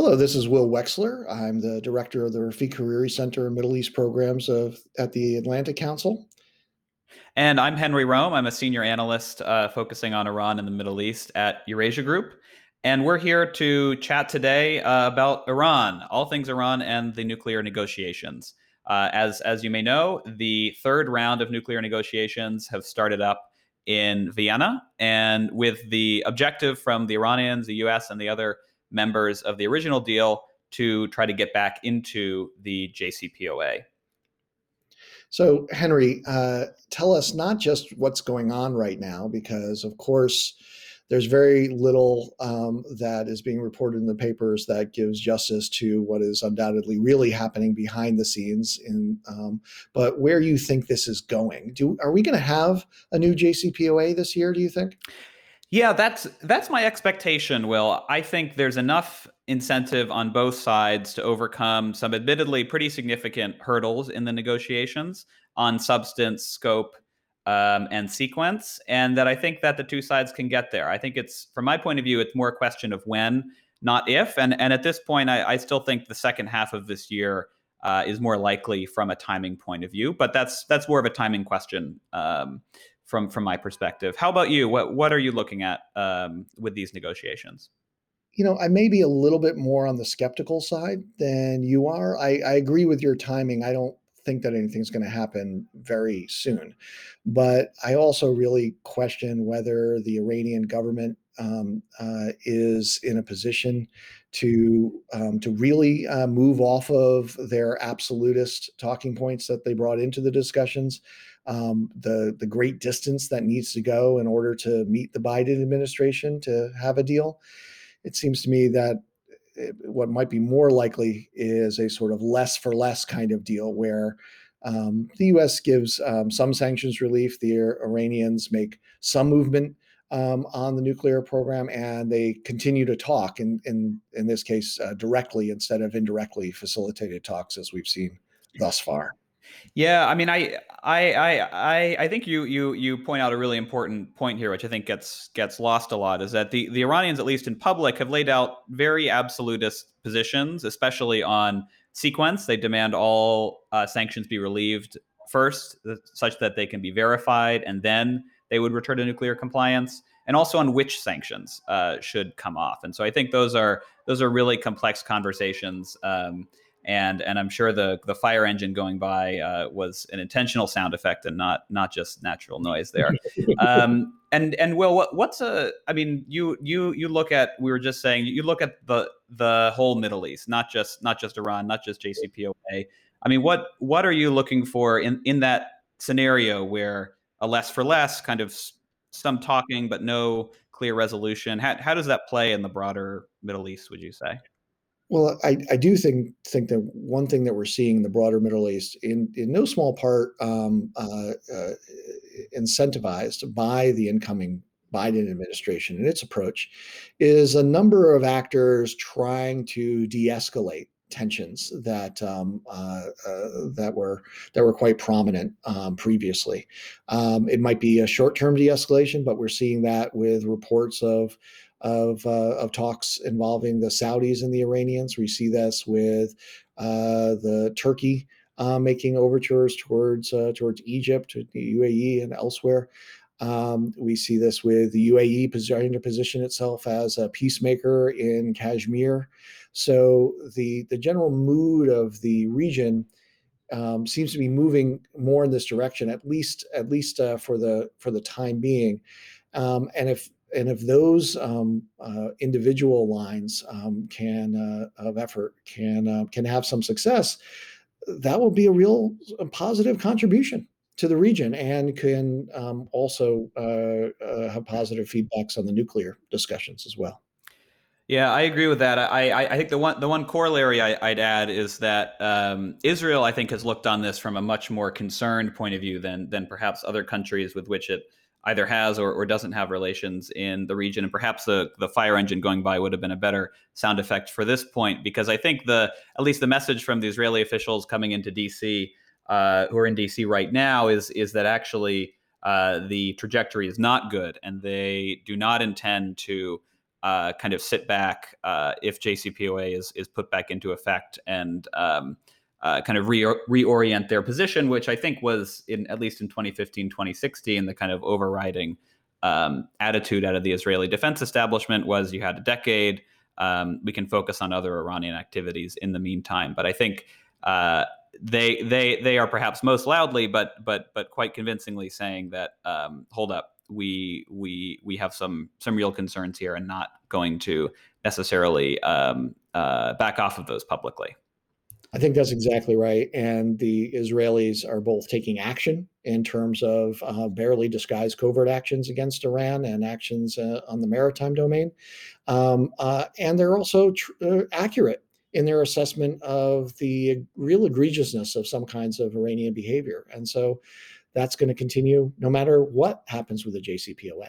Hello, this is Will Wechsler. I'm the director of the Rafik Hariri Center and Middle East Programs of, at the Atlantic Council. And I'm Henry Rome. I'm a senior analyst uh, focusing on Iran and the Middle East at Eurasia Group. And we're here to chat today uh, about Iran, all things Iran and the nuclear negotiations. Uh, as, as you may know, the third round of nuclear negotiations have started up in Vienna, and with the objective from the Iranians, the US, and the other members of the original deal to try to get back into the JCPOA. So, Henry, uh, tell us not just what's going on right now, because of course, there's very little um, that is being reported in the papers that gives justice to what is undoubtedly really happening behind the scenes. In um, but where you think this is going? Do are we going to have a new JCPOA this year? Do you think? Yeah, that's that's my expectation, Will. I think there's enough incentive on both sides to overcome some admittedly pretty significant hurdles in the negotiations on substance, scope, um, and sequence, and that I think that the two sides can get there. I think it's, from my point of view, it's more a question of when, not if. And and at this point, I, I still think the second half of this year uh, is more likely from a timing point of view. But that's that's more of a timing question. Um, from from my perspective. How about you? What what are you looking at um, with these negotiations? You know, I may be a little bit more on the skeptical side than you are. I, I agree with your timing. I don't think that anything's going to happen very soon, but I also really question whether the Iranian government um, uh, is in a position to um, to really uh, move off of their absolutist talking points that they brought into the discussions um, the the great distance that needs to go in order to meet the Biden administration to have a deal. It seems to me that what might be more likely is a sort of less for less kind of deal where um, the U.S. gives um, some sanctions relief, the Iranians make some movement um, on the nuclear program, and they continue to talk. In in in this case, uh, directly instead of indirectly facilitated talks, as we've seen thus far. Yeah, I mean, I, I, I, I think you, you, you point out a really important point here, which I think gets gets lost a lot, is that the the Iranians, at least in public, have laid out very absolutist positions, especially on sequence. They demand all uh, sanctions be relieved first, such that they can be verified, and then they would return to nuclear compliance, and also on which sanctions uh, should come off. And so I think those are those are really complex conversations. Um, and and I'm sure the the fire engine going by uh, was an intentional sound effect and not not just natural noise there. um, and and Will, what, what's a? I mean, you you you look at we were just saying you look at the the whole Middle East, not just not just Iran, not just JCPOA. I mean, what what are you looking for in in that scenario where a less for less kind of some talking but no clear resolution? How how does that play in the broader Middle East? Would you say? Well, I, I do think think that one thing that we're seeing in the broader Middle East, in in no small part, um, uh, uh, incentivized by the incoming Biden administration and its approach, is a number of actors trying to de-escalate tensions that um, uh, uh, that were that were quite prominent um, previously. Um, it might be a short-term de-escalation, but we're seeing that with reports of of, uh, of talks involving the Saudis and the Iranians. We see this with uh, the Turkey uh, making overtures towards uh, towards Egypt, the UAE, and elsewhere. Um, we see this with the UAE trying to position itself as a peacemaker in Kashmir. So the the general mood of the region um, seems to be moving more in this direction, at least at least uh, for the for the time being. Um, and if and if those um, uh, individual lines um, can uh, of effort can uh, can have some success, that will be a real a positive contribution to the region and can um, also uh, uh, have positive feedbacks on the nuclear discussions as well. Yeah, I agree with that. I, I, I think the one the one corollary I, would add is that um, Israel, I think, has looked on this from a much more concerned point of view than than perhaps other countries with which it either has or, or doesn't have relations in the region. And perhaps the, the fire engine going by would have been a better sound effect for this point, because I think the at least the message from the Israeli officials coming into DC, uh, who are in DC right now, is is that actually uh, the trajectory is not good, and they do not intend to uh, kind of sit back uh, if JCPOA is is put back into effect and um, uh, kind of re- reorient their position, which I think was in at least in 2015, 2016, the kind of overriding um, attitude out of the Israeli defense establishment was you had a decade. Um, we can focus on other Iranian activities in the meantime. But I think uh, they they they are perhaps most loudly, but but but quite convincingly saying that um, hold up, we we we have some some real concerns here, and not going to necessarily um, uh, back off of those publicly. I think that's exactly right. And the Israelis are both taking action in terms of uh, barely disguised covert actions against Iran and actions uh, on the maritime domain. Um, uh, and they're also tr- uh, accurate in their assessment of the real egregiousness of some kinds of Iranian behavior. And so that's going to continue no matter what happens with the JCPOA.